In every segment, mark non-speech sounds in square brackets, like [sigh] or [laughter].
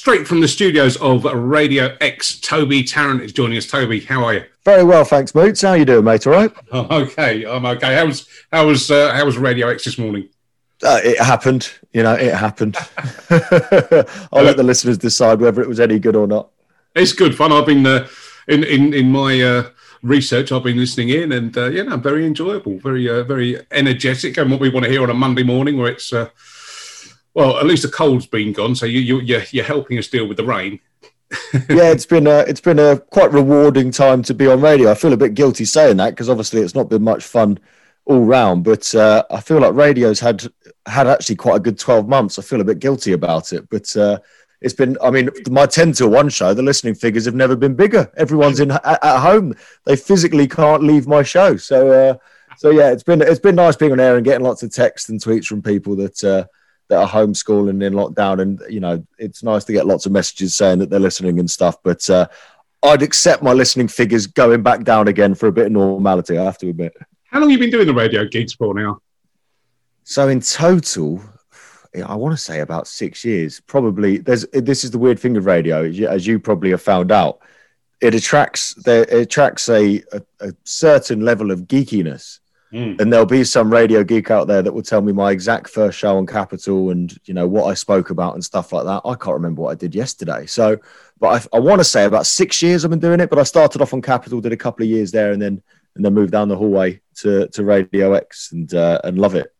straight from the studios of Radio X. Toby Tarrant is joining us. Toby, how are you? Very well, thanks, Moots. How are you doing, mate? All right? [laughs] Okay, I'm okay. How was how was uh, how was Radio X this morning? Uh, it happened. You know, it happened. [laughs] I'll let the listeners decide whether it was any good or not. It's good fun. I've been uh, in in in my uh, research. I've been listening in, and uh, yeah, no, very enjoyable, very uh, very energetic, and what we want to hear on a Monday morning, where it's uh, well, at least the cold's been gone, so you, you you're, you're helping us deal with the rain. [laughs] yeah, it's been a it's been a quite rewarding time to be on radio. I feel a bit guilty saying that because obviously it's not been much fun all round, but uh, I feel like radio's had had actually quite a good twelve months. I feel a bit guilty about it, but uh, it's been. I mean, my ten to one show, the listening figures have never been bigger. Everyone's in at, at home; they physically can't leave my show. So, uh, so yeah, it's been it's been nice being on air and getting lots of texts and tweets from people that uh, that are homeschooling in lockdown, and you know, it's nice to get lots of messages saying that they're listening and stuff. But uh, I'd accept my listening figures going back down again for a bit of normality. I have to admit. How long have you been doing the radio gigs for now? So in total, I want to say about six years. Probably there's this is the weird thing of radio, as you probably have found out. It attracts it attracts a, a, a certain level of geekiness Mm. And there'll be some radio geek out there that will tell me my exact first show on Capital and you know what I spoke about and stuff like that. I can't remember what I did yesterday. So, but I, I want to say about six years I've been doing it. But I started off on Capital, did a couple of years there, and then and then moved down the hallway to to Radio X and uh, and love it.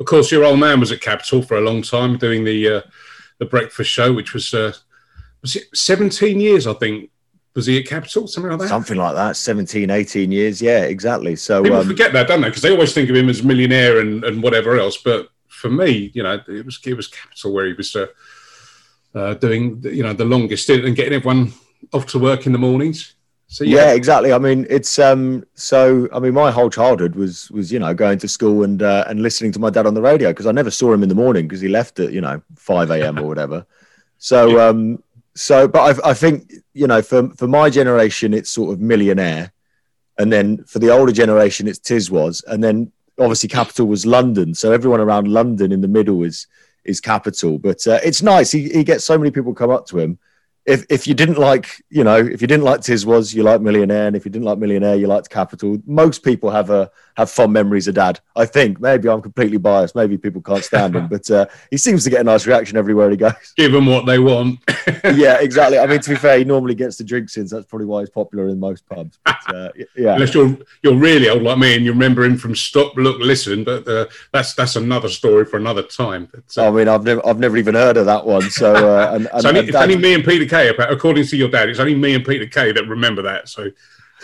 Of course, your old man was at Capital for a long time doing the uh, the breakfast show, which was uh, was it seventeen years, I think, was he at Capital? Something like that? Something like that. 17, 18 years. Yeah, exactly. So people um, forget that, don't they? Because they always think of him as a millionaire and, and whatever else. But for me, you know, it was it was Capital where he was uh, uh, doing you know the longest stint and getting everyone off to work in the mornings. So yeah. yeah. exactly. I mean, it's um. So I mean, my whole childhood was was you know going to school and uh, and listening to my dad on the radio because I never saw him in the morning because he left at you know five a.m. or whatever. So yeah. um, so, but I, I think you know, for for my generation, it's sort of millionaire, and then for the older generation, it's Tiswas, and then obviously capital was London. So everyone around London in the middle is is capital. But uh, it's nice. He he gets so many people come up to him if if you didn't like, you know, if you didn't like Tiswas, you like Millionaire, and if you didn't like Millionaire, you liked Capital. Most people have a have fond memories of Dad. I think maybe I'm completely biased. Maybe people can't stand him, [laughs] but uh, he seems to get a nice reaction everywhere he goes. Give them what they want. [laughs] yeah, exactly. I mean, to be fair, he normally gets the drinks in, so that's probably why he's popular in most pubs. But, uh, yeah, unless you're you're really old like me and you remember him from Stop, Look, Listen, but uh, that's that's another story for another time. But, uh, I mean, I've never I've never even heard of that one. So, uh, and, [laughs] and, so only, and it's only me and Peter According to your dad. It's only me and Peter Kay that remember that. So.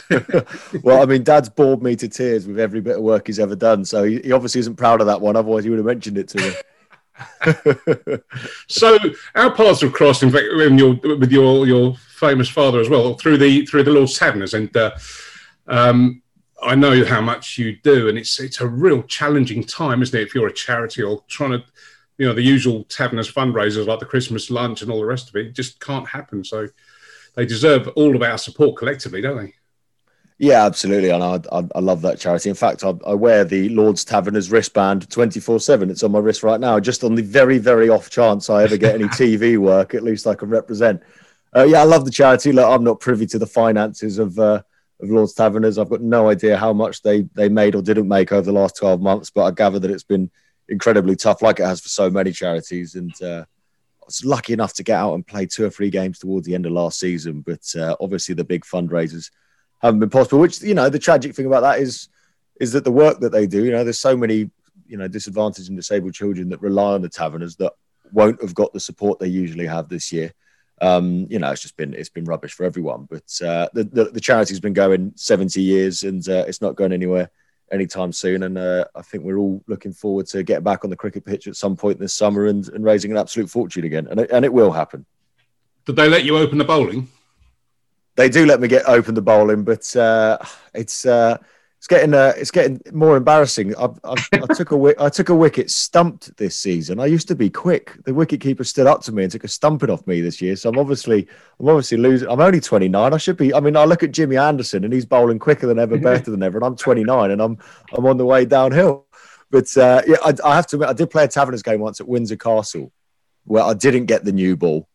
[laughs] well, I mean, Dad's bored me to tears with every bit of work he's ever done, so he, he obviously isn't proud of that one. Otherwise, he would have mentioned it to me. [laughs] so our paths have crossed, in fact, your, with your your famous father as well through the through the Lord's Taverners, and uh, um, I know how much you do, and it's it's a real challenging time, isn't it? If you're a charity or trying to, you know, the usual Taverners fundraisers like the Christmas lunch and all the rest of it, it just can't happen. So they deserve all of our support collectively, don't they? Yeah, absolutely, and I, I, I love that charity. In fact, I, I wear the Lord's Taverners wristband twenty four seven. It's on my wrist right now, just on the very very off chance I ever get any [laughs] TV work. At least I can represent. Uh, yeah, I love the charity. Look, I'm not privy to the finances of uh, of Lord's Taverners. I've got no idea how much they they made or didn't make over the last twelve months, but I gather that it's been incredibly tough, like it has for so many charities. And uh, I was lucky enough to get out and play two or three games towards the end of last season. But uh, obviously, the big fundraisers haven't been possible. Which you know, the tragic thing about that is is that the work that they do. You know, there's so many you know disadvantaged and disabled children that rely on the taverners that won't have got the support they usually have this year. Um, you know, it's just been it's been rubbish for everyone. But uh, the, the, the charity's been going 70 years and uh, it's not going anywhere anytime soon. And uh, I think we're all looking forward to get back on the cricket pitch at some point this summer and, and raising an absolute fortune again. And it, and it will happen. Did they let you open the bowling? they do let me get open the bowling, but uh, it's uh, it's getting uh, it's getting more embarrassing. I, I, I took a I took a wicket stumped this season. I used to be quick. The wicket keeper stood up to me and took a stumping off me this year. So I'm obviously I'm obviously losing. I'm only 29. I should be. I mean, I look at Jimmy Anderson and he's bowling quicker than ever, better than ever, and I'm 29 and I'm I'm on the way downhill. But uh, yeah, I, I have to admit, I did play a Taverners game once at Windsor Castle, where I didn't get the new ball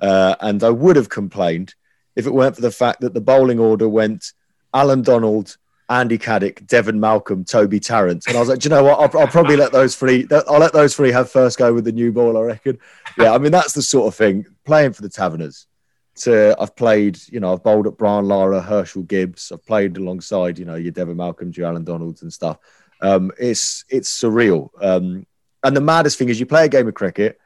Uh, and I would have complained if it weren't for the fact that the bowling order went Allan Donald, Andy Caddick, Devon Malcolm, Toby Tarrant. And I was like, do you know what? I'll, I'll, probably let those three, I'll let those three have first go with the new ball, I reckon. Yeah, I mean, that's the sort of thing. Playing for the Taverners. To, I've played, you know, I've bowled at Brian Lara, Herschelle Gibbs. I've played alongside, you know, your Devon Malcolm, your Allan Donalds and stuff. Um, it's it's surreal. Um, and the maddest thing is, you play a game of cricket,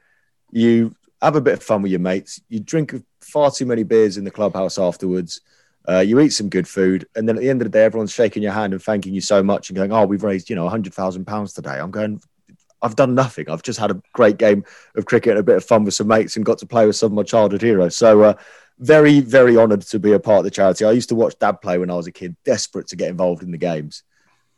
you have a bit of fun with your mates, you drink far too many beers in the clubhouse afterwards. Uh, you eat some good food, and then at the end of the day, everyone's shaking your hand and thanking you so much and going, "Oh, we've raised you know hundred thousand pounds today." I'm going, I've done nothing. I've just had a great game of cricket a bit of fun with some mates and got to play with some of my childhood heroes. So, uh, very, very honoured to be a part of the charity. I used to watch Dad play when I was a kid, desperate to get involved in the games,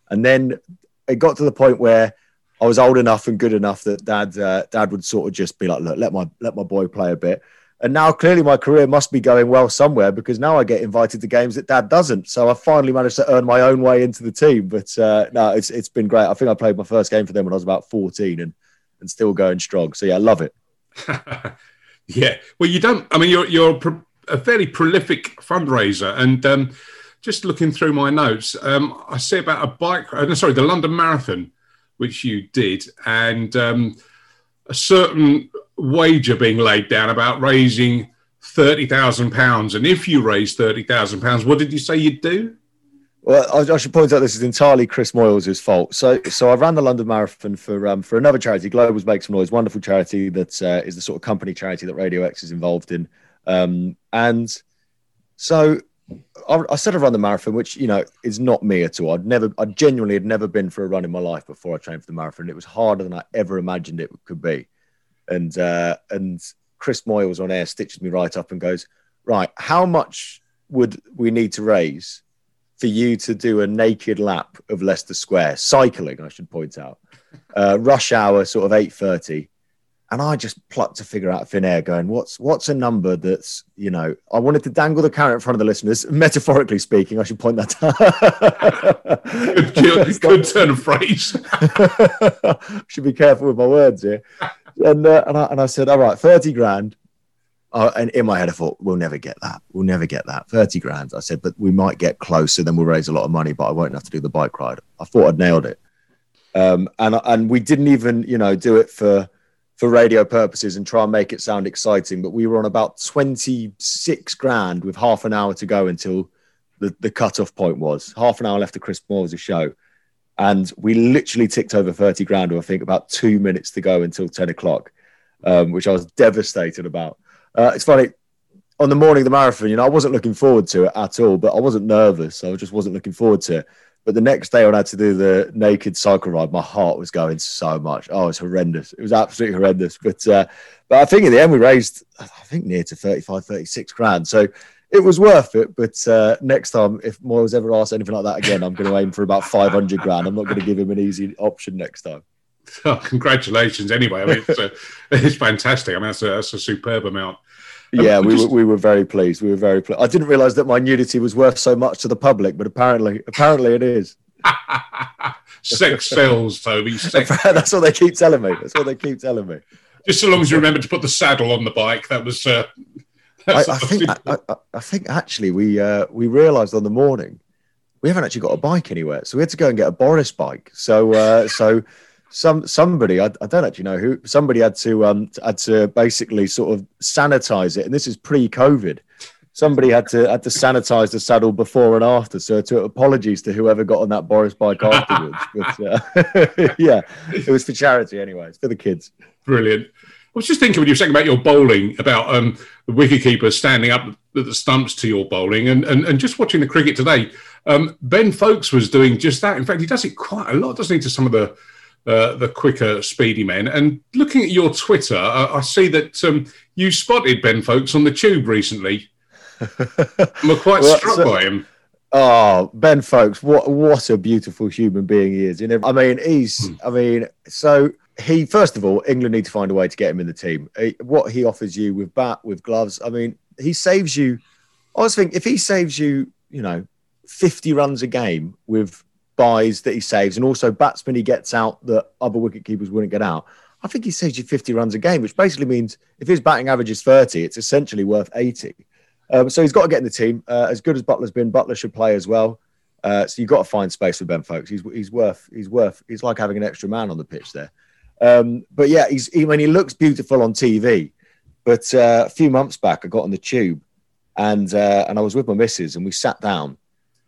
and then it got to the point where I was old enough and good enough that Dad, uh, Dad would sort of just be like, "Look, let my let my boy play a bit." And now clearly my career must be going well somewhere because now I get invited to games that dad doesn't. So I finally managed to earn my own way into the team. But uh, no, it's it's been great. I think I played my first game for them when I was about 14 and, and still going strong. So yeah, I love it. [laughs] yeah. Well, you don't, I mean, you're, you're a fairly prolific fundraiser. And um, just looking through my notes, um, I see about a bike, uh, sorry, the London Marathon, which you did. And um, a certain wager being laid down about raising thirty thousand pounds, and if you raise thirty thousand pounds, what did you say you'd do? Well, I, I, should point out this is entirely Chris Moyles' fault. So, so I ran the London Marathon for um, for another charity, Globals Make Some Noise, wonderful charity that uh, is the sort of company charity that Radio X is involved in. Um, and so I, I said I run the marathon, which you know is not me at all. I'd never, I genuinely had never been for a run in my life before I trained for the marathon. It was harder than I ever imagined it could be and uh, and Chris Moyles on air stitches me right up and goes, right, how much would we need to raise for you to do a naked lap of Leicester Square, cycling, I should point out, [laughs] uh, rush hour, sort of eight thirty, and I just plucked a figure out of thin air, going, "What's what's a number that's you know?" I wanted to dangle the carrot in front of the listeners, [laughs] metaphorically speaking. I should point that out. good, good [laughs] turn of phrase. should be careful with my words here and uh, and, I, and I said, all right, thirty grand. Uh, and in my head, I thought, we'll never get that. We'll never get that. 30 grand. I said, but we might get closer, then we'll raise a lot of money, but I won't have to do the bike ride. I thought I'd nailed it. Um, and, and we didn't even, you know, do it for, for radio purposes and try and make it sound exciting. But we were on about 26 grand with half an hour to go until the, the cutoff point was. Half an hour left of Chris Moyles' show. And we literally ticked over 30 grand, or I think about two minutes to go until 10 o'clock, um, which I was devastated about. Uh, it's funny, on the morning of the marathon, you know, I wasn't looking forward to it at all, but I wasn't nervous. I just wasn't looking forward to it. But the next day when I had to do the naked cycle ride, my heart was going so much. Oh, it's horrendous. It was absolutely horrendous. But uh, but I think in the end we raised, I think near to 35, 36 grand. So it was worth it. But uh, next time, if Moyles ever asks anything like that again, I'm going to aim for about 500 grand. I'm not going to give him an easy option next time. [laughs] Oh, congratulations! Anyway, I mean, it's, a, it's fantastic. I mean, that's a, that's a superb amount. Um, yeah, we, just... were, we were very pleased. We were very pleased. I didn't realise that my nudity was worth so much to the public, but apparently, apparently, it is. [laughs] Sex sells, Toby. Sex. [laughs] That's what they keep telling me. That's what they keep telling me. Just so long as you remember to put the saddle on the bike, that was uh, I, I, think I, I, think actually we uh, we realised on the morning we haven't actually got a bike anywhere, so we had to go and get a Boris bike. So uh, [laughs] so some somebody I, I, don't actually know who somebody had to um had to basically sort of sanitize it, and this is pre-COVID. Somebody had to had to sanitize the saddle before and after. So to apologies to whoever got on that Boris bike afterwards. but uh, [laughs] yeah, it was for charity anyway. It's for the kids. Brilliant. I was just thinking when you were saying about your bowling, about um, the wicketkeeper standing up at the stumps to your bowling, and, and, and just watching the cricket today. Um, ben Foakes was doing just that. In fact, he does it quite a lot, doesn't he, to some of the uh, the quicker, speedy men. And looking at your Twitter, uh, I see that um, you spotted Ben Foakes on the tube recently. [laughs] We're quite well, struck so, by him. Oh, Ben Foakes, what what a beautiful human being he is. You know, I mean, he's, hmm. I mean, so he first of all, England need to find a way to get him in the team. What he offers you with bat, with gloves, I mean, he saves you. I was thinking if he saves you, you know, fifty runs a game with buys that he saves, and also batsmen he gets out that other wicket keepers wouldn't get out. I think he saves you 50 runs a game, which basically means if his batting average is 30, it's essentially worth 80. Um, so he's got to get in the team. Uh, as good as Buttler's been, Butler should play as well. Uh, so you've got to find space for Ben Foakes. He's he's worth he's worth he's like having an extra man on the pitch there. Um, but yeah, he's he, mean he looks beautiful on TV. But uh, a few months back, I got on the tube, and uh, and I was with my missus, and we sat down,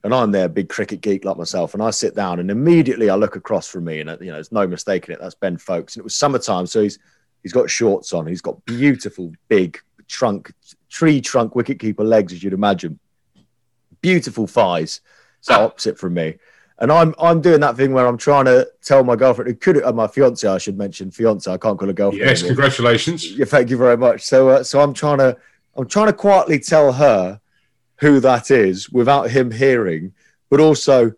and I'm there, big cricket geek like myself, and I sit down, and immediately I look across from me, and uh, you know, there's no mistaking it. That's Ben Foakes, and it was summertime, so he's he's got shorts on, he's got beautiful big trunk, tree trunk wicketkeeper legs, as you'd imagine, beautiful thighs sat opposite from me. And I'm I'm doing that thing where I'm trying to tell my girlfriend, who could uh, my fiance, I should mention fiance. I can't call a girlfriend. Yes, anymore. congratulations. Yeah, thank you very much. So uh, so I'm trying to I'm trying to quietly tell her who that is without him hearing, but also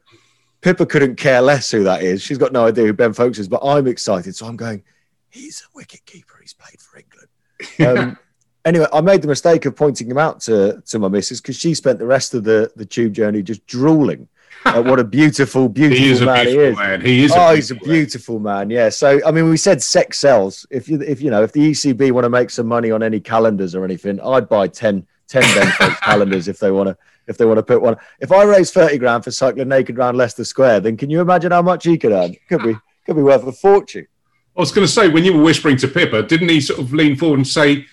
Pippa couldn't care less who that is. She's got no idea who Ben Foakes is, but I'm excited. So I'm going, he's a wicket keeper. He's played for England. [laughs] Um, anyway, I made the mistake of pointing him out to, to my missus because she spent the rest of the, the tube journey just drooling at what a beautiful, [laughs] beautiful man beautiful he is. Man. He is. Oh, a he's a beautiful man. man. Yeah. So I mean, we said sex sells. If you if you know if the ECB want to make some money on any calendars or anything, I'd buy 10, 10 calendars if they want to if they want to put one. If I raise thirty grand for cycling naked around Leicester Square, then can you imagine how much he could earn? Could be could be worth a fortune. I was going to say when you were whispering to Pippa, didn't he sort of lean forward and say?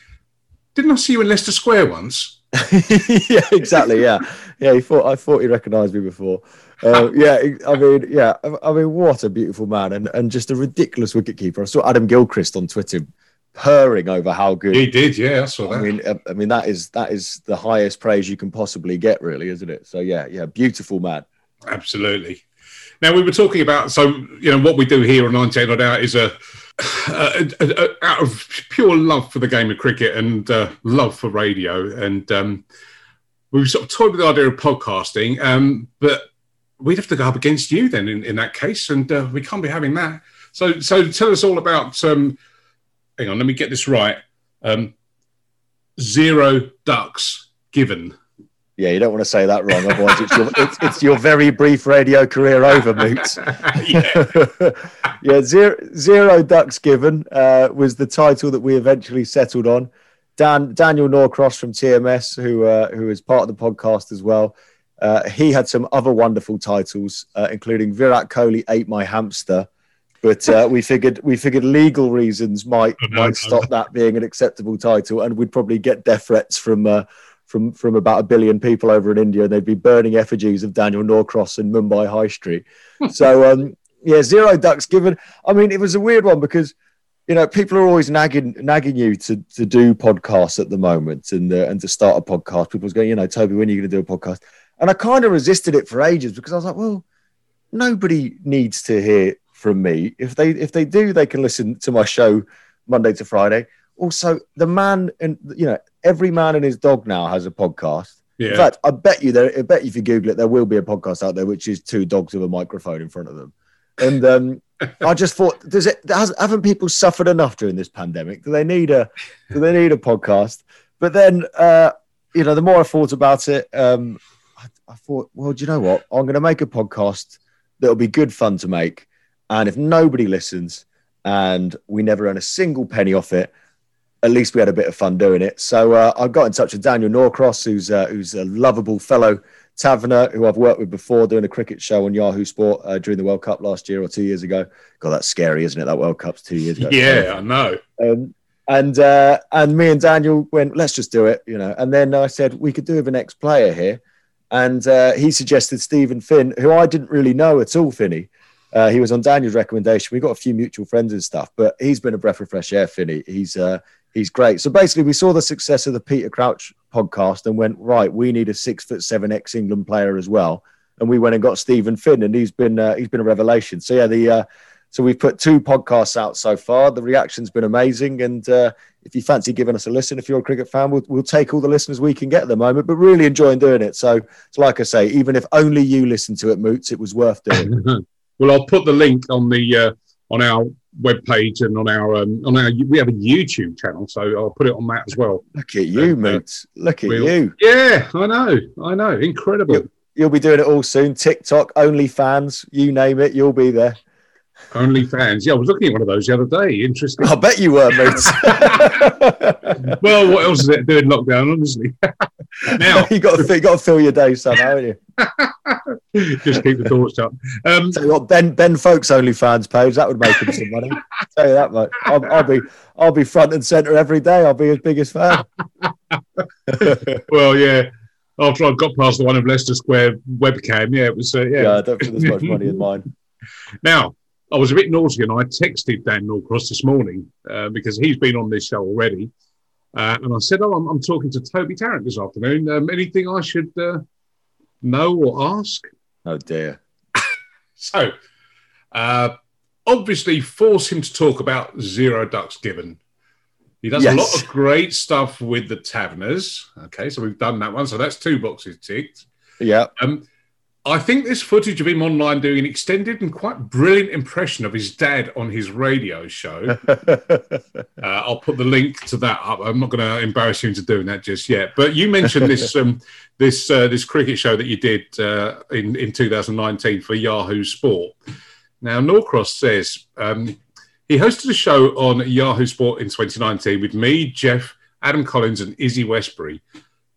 Didn't I see you in Leicester Square once? [laughs] yeah, exactly. Yeah, yeah. He thought I thought he recognised me before. Uh, [laughs] yeah, I mean, yeah. I mean, what a beautiful man, and and just a ridiculous wicketkeeper. I saw Adam Gilchrist on Twitter purring over how good he did. Yeah, I saw that. I mean, uh, I mean that is that is the highest praise you can possibly get, really, isn't it? So yeah, yeah, beautiful man. Absolutely. Now we were talking about so you know what we do here on 98 Not Out is a uh, out of pure love for the game of cricket and uh, love for radio. And um, we sort of toyed with the idea of podcasting, um, but we'd have to go up against you then in, in that case, and uh, we can't be having that. So, so tell us all about. Um, hang on, let me get this right. Um, zero ducks given. Yeah, you don't want to say that wrong, otherwise it's your it's, it's your very brief radio career over, Moot. [laughs] yeah, yeah zero, zero ducks given uh, was the title that we eventually settled on. Dan Daniel Norcross from TMS, who uh, who is part of the podcast as well. Uh, he had some other wonderful titles, uh, including Virat Kohli ate my hamster, but uh, we figured we figured legal reasons might oh, might stop that being an acceptable title, and we'd probably get death threats from uh, from from about a billion people over in India, and they'd be burning effigies of Daniel Norcross in Mumbai High Street. so um, yeah, zero ducks given. I mean, it was a weird one because you know people are always nagging nagging you to to do podcasts at the moment and uh, and to start a podcast. People's going, you know, Toby, when are you going to do a podcast? And I kind of resisted it for ages because I was like, well, nobody needs to hear from me. If they if they do, they can listen to my show Monday to Friday also the man and you know every man and his dog now has a podcast. Yeah. In fact, I bet you there. I bet you if you Google it, there will be a podcast out there which is two dogs with a microphone in front of them. And um, [laughs] I just thought, does it? Has, haven't people suffered enough during this pandemic? Do they need a? Do they need a podcast? But then, uh, you know, the more I thought about it, um, I, I thought, well, do you know what? I'm going to make a podcast that'll be good fun to make, and if nobody listens, and we never earn a single penny off it, at least we had a bit of fun doing it. So uh, I got in touch with Daniel Norcross, who's uh, who's a lovable fellow taverner who I've worked with before, doing a cricket show on Yahoo Sport uh, during the World Cup last year or two years ago. God, that's scary, isn't it? That World Cup's two years ago. [laughs] Yeah, I know. Um, and uh, and me and Daniel went, let's just do it, you know. And then I said we could do with an ex-player here, and uh, he suggested Stephen Finn, who I didn't really know at all, Finney. Uh, he was on Daniel's recommendation. We got a few mutual friends and stuff, but he's been a breath of fresh air, Finney. He's uh, he's great. So basically, we saw the success of the Peter Crouch podcast and went right. We need a six foot seven ex England player as well, and we went and got Stephen Finn, and he's been uh, he's been a revelation. So yeah, the uh, so we've put two podcasts out so far. The reaction's been amazing, and uh, if you fancy giving us a listen, if you're a cricket fan, we'll, we'll take all the listeners we can get at the moment. But really enjoying doing it. So, so like I say, even if only you listen to it, Moots, it was worth doing. [laughs] well, I'll put the link on the uh, on our web page and on our um, on our we have a YouTube channel, so I'll put it on that as well. Look at you, uh, Look at we'll, you. Yeah, I know, I know, incredible. You'll, you'll, be doing it all soon. TikTok, OnlyFans, you name it, you'll be there. Only fans. Yeah, I was looking at one of those the other day. Interesting. I bet you were, mate. [laughs] [laughs] well, what else is it doing lockdown, honestly? [laughs] now you got to you got to fill your day somehow, haven't you? Just keep the doors up. Um, Tell you what, Ben Ben Foakes only fans page that would make him some money. Tell you that much. I'll, I'll, be I'll be front and center every day. I'll be his biggest fan. well, yeah. After I got past the one of Leicester Square webcam, yeah, it was uh, yeah. Yeah, I don't think there's much money in mine. Now, I was a bit naughty and I texted Dan Norcross this morning uh, because he's been on this show already. Uh, and I said, Oh, I'm, I'm, talking to Toby Tarrant this afternoon. Um, anything I should uh, know or ask? Oh, dear. [laughs] so, uh, obviously, force him to talk about Zero Ducks Given. He does yes. a lot of great stuff with the Taverners. Okay, so we've done that one. So that's two boxes ticked. Yeah. Um, I think this footage of him online doing an extended and quite brilliant impression of his dad on his radio show. [laughs] uh, I'll put the link to that up. I'm not going to embarrass you into doing that just yet. But you mentioned this [laughs] um, this uh, this cricket show that you did uh, in in 2019 for Yahoo Sport. Now Norcross says um, he hosted a show on Yahoo Sport in 2019 with me, Geoff, Adam Collins, and Izzy Westbury.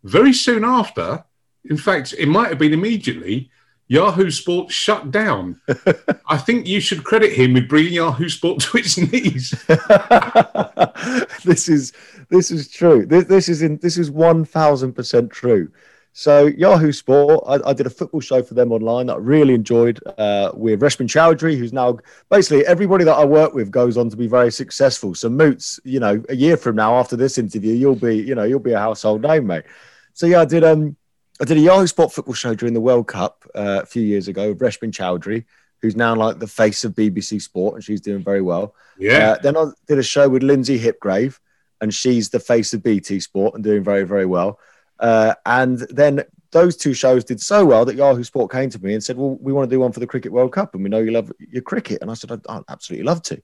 Very soon after, in fact, it might have been immediately. Yahoo Sport shut down. [laughs] I think you should credit him with bringing Yahoo Sport to its knees. [laughs] this is this is true. This, this is in this is one thousand percent true. So Yahoo Sport, I, I, did a football show for them online that I really enjoyed uh, with Reshmin Chowdhury, who's now basically everybody that I work with goes on to be very successful. So Moots, you know, a year from now after this interview, you'll be, you know, you'll be a household name, mate. So yeah, I did um I did a Yahoo Sport football show during the World Cup uh, a few years ago with Reshmin Chowdhury, who's now like the face of BBC Sport, and she's doing very well. Yeah. Uh, then I did a show with Lynsey Hipgrave, and she's the face of BT Sport and doing very, very well. Uh, and then those two shows did so well that Yahoo Sport came to me and said, "Well, we want to do one for the Cricket World Cup, and we know you love your cricket." And I said, "I'd, I'd absolutely love to."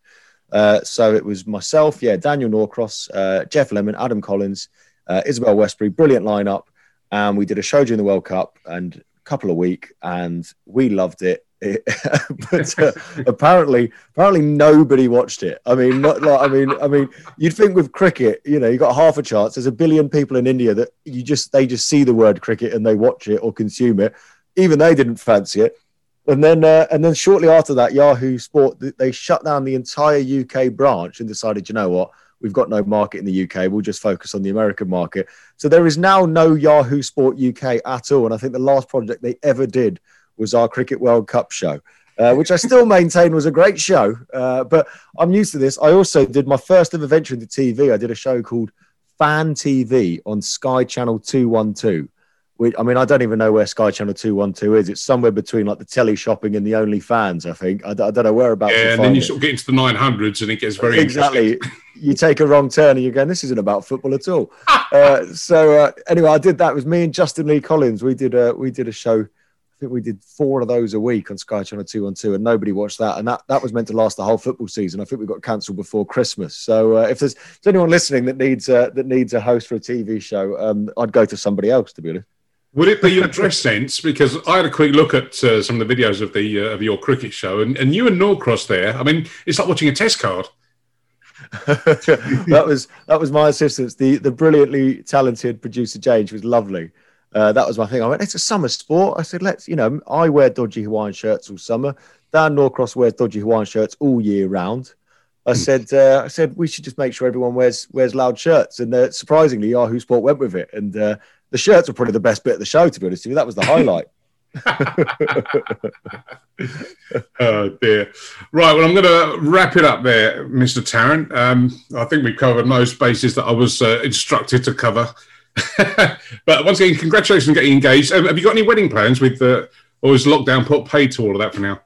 Uh, so it was myself, yeah, Daniel Norcross, uh, Geoff Lemon, Adam Collins, uh, Isabelle Westbury, brilliant lineup and we did a show during the World Cup and a couple of week, and we loved it. it [laughs] but uh, [laughs] apparently, apparently nobody watched it. I mean, not like I mean, I mean, you'd think with cricket, you know, you got half a chance. There's a billion people in India that you just they just see the word cricket and they watch it or consume it. Even they didn't fancy it. And then, uh, and then shortly after that, Yahoo Sport they shut down the entire UK branch and decided, you know what, We've got no market in the UK. We'll just focus on the American market. So there is now no Yahoo Sport UK at all. And I think the last project they ever did was our Cricket World Cup show. Uh, which I still [laughs] maintain was a great show. Uh, but I'm used to this. I also did my first ever venture into TV. I did a show called Fan TV on Sky Channel 212 I mean, I don't even know where Sky Channel 212 is. It's somewhere between like the telly shopping and the OnlyFans, I think. I, I don't know whereabouts. Yeah, and then you it. sort of get into the 900s and it gets very Exactly. you take a wrong turn and you're going, this isn't about football at all. [laughs] uh, so uh, anyway, I did that. It was me and Justin Lee Collins. We did a, we did a show. I think we did four of those a week on Sky Channel 212 and nobody watched that. And that, that was meant to last the whole football season. I think we got cancelled before Christmas. So uh, if there's, if there's anyone listening that needs, uh, that needs a host for a TV show, um, I'd go to somebody else, to be honest. Would it be your dress sense? Because I had a quick look at uh, some of the videos of the uh, of your cricket show, and, and you and Norcross there. I mean, it's like watching a test card. [laughs] that was that was my assistance, the the brilliantly talented producer Jane. She was lovely. Uh, that was my thing. I went, it's a summer sport. I said, let's, you know, I wear dodgy Hawaiian shirts all summer. Dan Norcross wears dodgy Hawaiian shirts all year round. I hmm. said, uh, I said we should just make sure everyone wears wears loud shirts, and uh, surprisingly, Yahoo Sport went with it, and uh, the shirts were probably the best bit of the show. To be honest with you, that was the highlight. [laughs] [laughs] oh dear. Right. Well, I'm going to wrap it up there, Mr. Tarrant. Um, I think we've covered most bases that I was uh, instructed to cover. [laughs] but once again, congratulations on getting engaged. Um, have you got any wedding plans with, uh, or is lockdown put paid to all of that for now?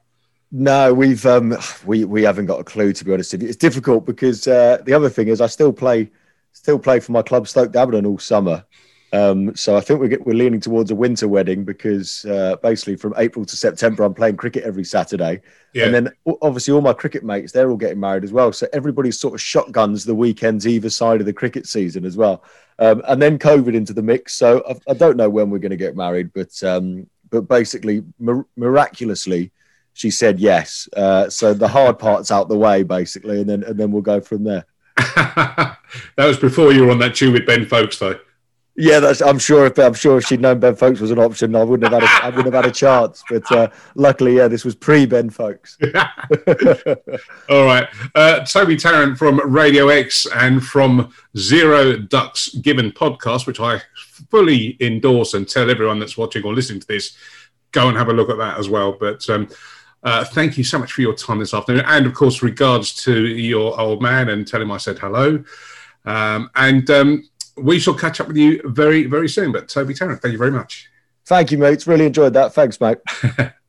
No, we've um, we we haven't got a clue to be honest. With you. It's difficult because uh, the other thing is I still play still play for my club Stoke d'Abernon all summer, um, so I think we're, we're leaning towards a winter wedding because uh, basically from April to September, I'm playing cricket every Saturday. Yeah. And then obviously all my cricket mates, they're all getting married as well. So everybody's sort of shotguns the weekends either side of the cricket season as well. Um, and then COVID into the mix. So I, I don't know when we're going to get married, but um, but basically mir- miraculously, she said yes. Uh, so the hard part's out the way, basically, and then and then we'll go from there. [laughs] that was before you were on that tune with Ben Foakes though. Yeah, that's, I'm sure. If I'm sure if she'd known Ben Foakes was an option, I wouldn't have had a, I wouldn't have had a chance. But uh, luckily, yeah, this was pre Ben Foakes. [laughs] All right, uh, Toby Tarrant from Radio X and from Zero Ducks Given podcast, which I fully endorse and tell everyone that's watching or listening to this, go and have a look at that as well. But um, uh, thank you so much for your time this afternoon, and of course, regards to your old man and tell him I said hello. Um, and um, we shall catch up with you very, very soon. But Toby Tarrant, thank you very much. Thank you, mates. Really enjoyed that. Thanks, mate. [laughs]